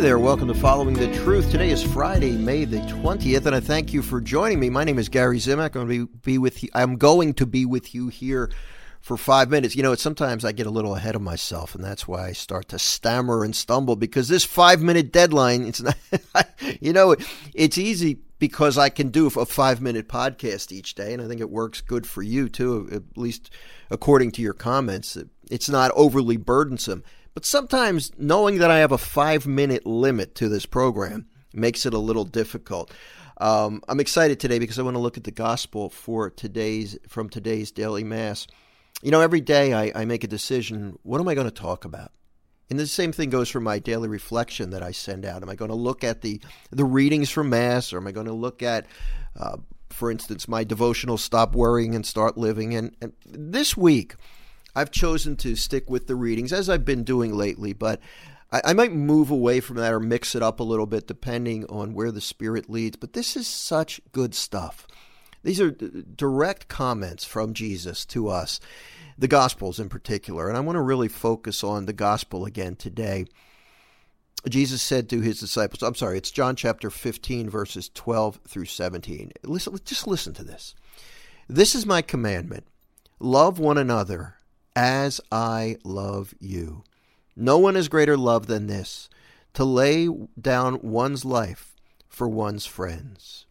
there, welcome to Following the Truth. Today is Friday, May the 20th, and I thank you for joining me. My name is Gary Zimak. I'm going to be, with you. I'm going to be with you here for five minutes. You know, sometimes I get a little ahead of myself, and that's why I start to stammer and stumble because this five minute deadline, it's not, you know, it's easy because I can do a five minute podcast each day, and I think it works good for you too, at least according to your comments. It's not overly burdensome. But sometimes knowing that I have a five minute limit to this program makes it a little difficult. Um, I'm excited today because I want to look at the gospel for today's from today's daily mass. You know, every day I, I make a decision. What am I going to talk about? And the same thing goes for my daily reflection that I send out. Am I going to look at the the readings from mass, or am I going to look at, uh, for instance, my devotional "Stop Worrying and Start Living"? And, and this week, I've chosen to stick with the readings as I've been doing lately, but I, I, might move away from that or mix it up a little bit depending on where the Spirit leads. But this is such good stuff. These are d- direct comments from Jesus to us, the Gospels in particular. And I want to really focus on the Gospel again today. Jesus said to his disciples, I'm sorry, it's John chapter 15, verses 12 through 17. Listen, just listen to this. This is my commandment love one another as I love you. No one has greater love than this, to lay down one's life for one's friends.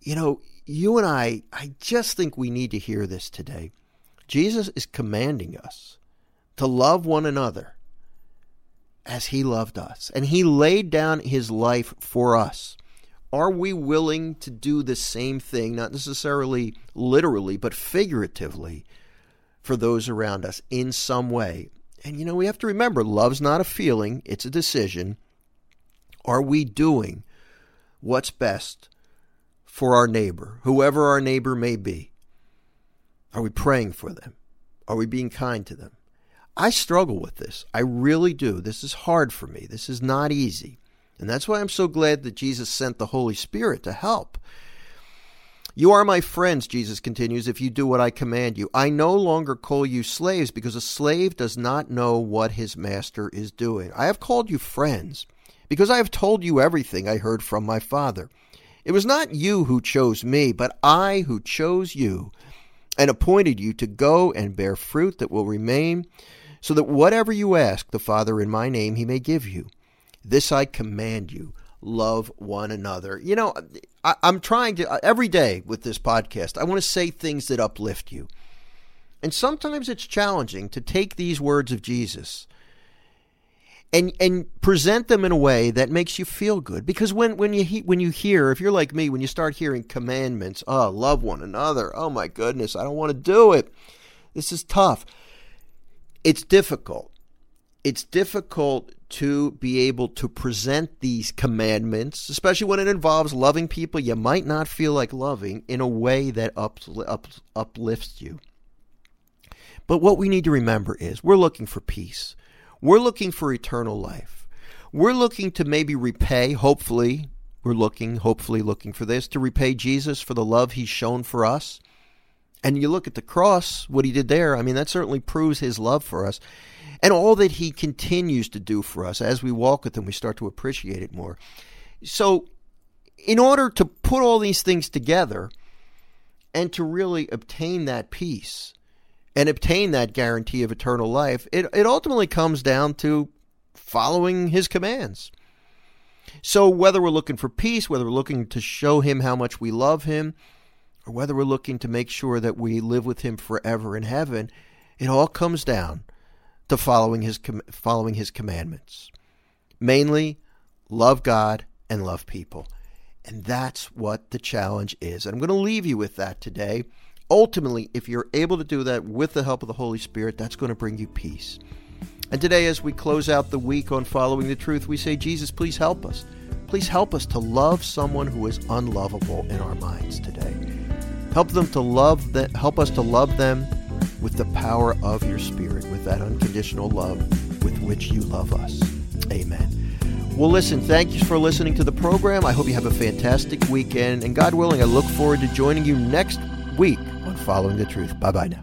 You know, you and I, I just think we need to hear this today. Jesus is commanding us to love one another as he loved us, and he laid down his life for us. Are we willing to do the same thing, not necessarily literally, but figuratively? For those around us in some way. And you know, we have to remember love's not a feeling, it's a decision. Are we doing what's best for our neighbor, whoever our neighbor may be? Are we praying for them? Are we being kind to them? I struggle with this. I really do. This is hard for me. This is not easy. And that's why I'm so glad that Jesus sent the Holy Spirit to help. You are my friends, Jesus continues, if you do what I command you. I no longer call you slaves because a slave does not know what his master is doing. I have called you friends because I have told you everything I heard from my Father. It was not you who chose me, but I who chose you and appointed you to go and bear fruit that will remain, so that whatever you ask the Father in my name, he may give you. This I command you love one another. You know, I, am trying to, every day with this podcast, I want to say things that uplift you. And sometimes it's challenging to take these words of Jesus and and present them in a way that makes you feel good. Because when when you he, when you hear if you're like me when you start hearing commandments oh love one another. Oh my goodness I don't want to do it. This is tough. It's difficult. It's difficult to be able to present these commandments, especially when it involves loving people you might not feel like loving, in a way that up, up, uplifts you. But what we need to remember is we're looking for peace. We're looking for eternal life. We're looking to maybe repay, hopefully, we're looking, hopefully, looking for this, to repay Jesus for the love he's shown for us. And you look at the cross, what he did there, I mean, that certainly proves his love for us and all that He continues to do for us as we walk with Him, we start to appreciate it more. So, in order to put all these things together and to really obtain that peace and obtain that guarantee of eternal life, it, it ultimately comes down to following His commands. So, whether we're looking for peace, whether we're looking to show Him how much we love Him, or whether we're looking to make sure that we live with Him forever in heaven, it all comes down to following his following his commandments. Mainly love God and love people. And that's what the challenge is. And I'm going to leave you with that today. Ultimately, if you're able to do that with the help of the Holy Spirit, that's going to bring you peace. And today, as we close out the week on following the truth, we say, Jesus, please help us. Please help us to love someone who is unlovable in our minds today. Help them to love that help us to love them with the power of your Spirit, with that unconditional love with which you love us. Amen. Well, listen, thank you for listening to the program. I hope you have a fantastic weekend. And God willing, I look forward to joining you next week on Following the Truth. Bye bye now.